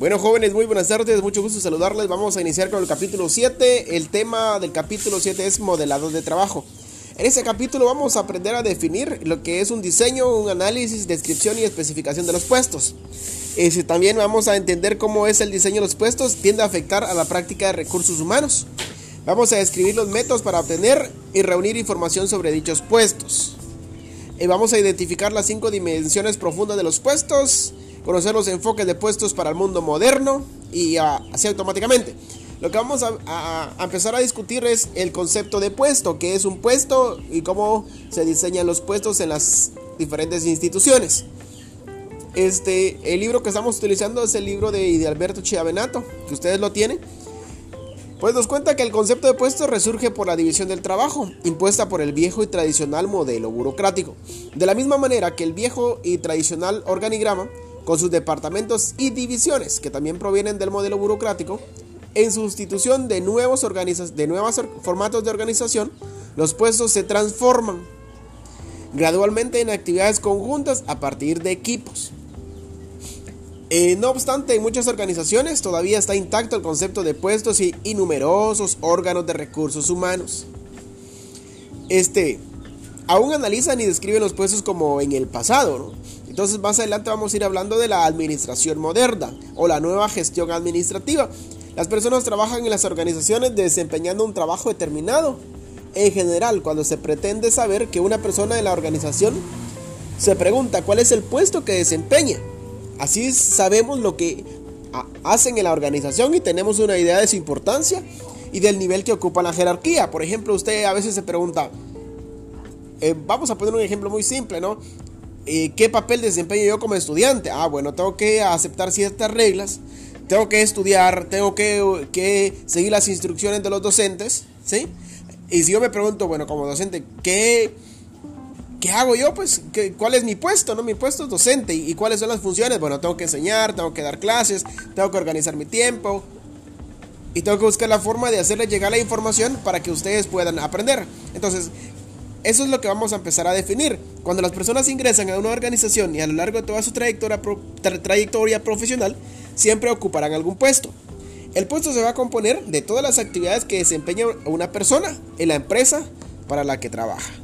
Bueno jóvenes, muy buenas tardes, mucho gusto saludarles. Vamos a iniciar con el capítulo 7. El tema del capítulo 7 es modelado de trabajo. En este capítulo vamos a aprender a definir lo que es un diseño, un análisis, descripción y especificación de los puestos. Este, también vamos a entender cómo es el diseño de los puestos, tiende a afectar a la práctica de recursos humanos. Vamos a describir los métodos para obtener y reunir información sobre dichos puestos. Y vamos a identificar las cinco dimensiones profundas de los puestos conocer los enfoques de puestos para el mundo moderno y así automáticamente. Lo que vamos a, empezar a discutir es el concepto de puesto, qué es un puesto y cómo se diseñan los puestos en las diferentes instituciones. Este, el libro que estamos utilizando es el libro de, Alberto Chiavenato, que ustedes lo tienen. Pues nos cuenta que el concepto de puesto resurge por la división del trabajo, impuesta por el viejo y tradicional modelo burocrático. De la misma manera que el viejo y tradicional organigrama con sus departamentos y divisiones, que también provienen del modelo burocrático, en sustitución de nuevos, formatos de organización, los puestos se transforman gradualmente en actividades conjuntas a partir de equipos. Eh, no obstante, en muchas organizaciones todavía está intacto el concepto de puestos y, numerosos órganos de recursos humanos. Este, aún analizan y describen los puestos como en el pasado, Entonces más adelante vamos a ir hablando de la administración moderna o la nueva gestión administrativa. Las personas trabajan en las organizaciones desempeñando un trabajo determinado. En general, cuando se pretende saber que una persona de la organización se pregunta cuál es el puesto que desempeña. Así sabemos lo que hacen en la organización y tenemos una idea de su importancia y del nivel que ocupa la jerarquía. Por ejemplo, usted a veces se pregunta, eh, vamos a poner un ejemplo muy simple, ¿no? Eh, ¿Qué papel desempeño yo como estudiante? Ah, bueno, tengo que aceptar ciertas reglas, tengo que estudiar, tengo que, seguir las instrucciones de los docentes, ¿sí? Y si yo me pregunto, bueno, como docente, ¿qué, qué hago yo? Pues, ¿cuál es mi puesto? ¿No? Mi puesto es docente. ¿Y, cuáles son las funciones? Bueno, tengo que enseñar, tengo que dar clases, tengo que organizar mi tiempo. Y tengo que buscar la forma de hacerles llegar la información para que ustedes puedan aprender. Entonces, eso es lo que vamos a empezar a definir. Cuando las personas ingresan a una organización y a lo largo de toda su trayectoria, profesional, siempre ocuparán algún puesto. El puesto se va a componer de todas las actividades que desempeña una persona en la empresa para la que trabaja.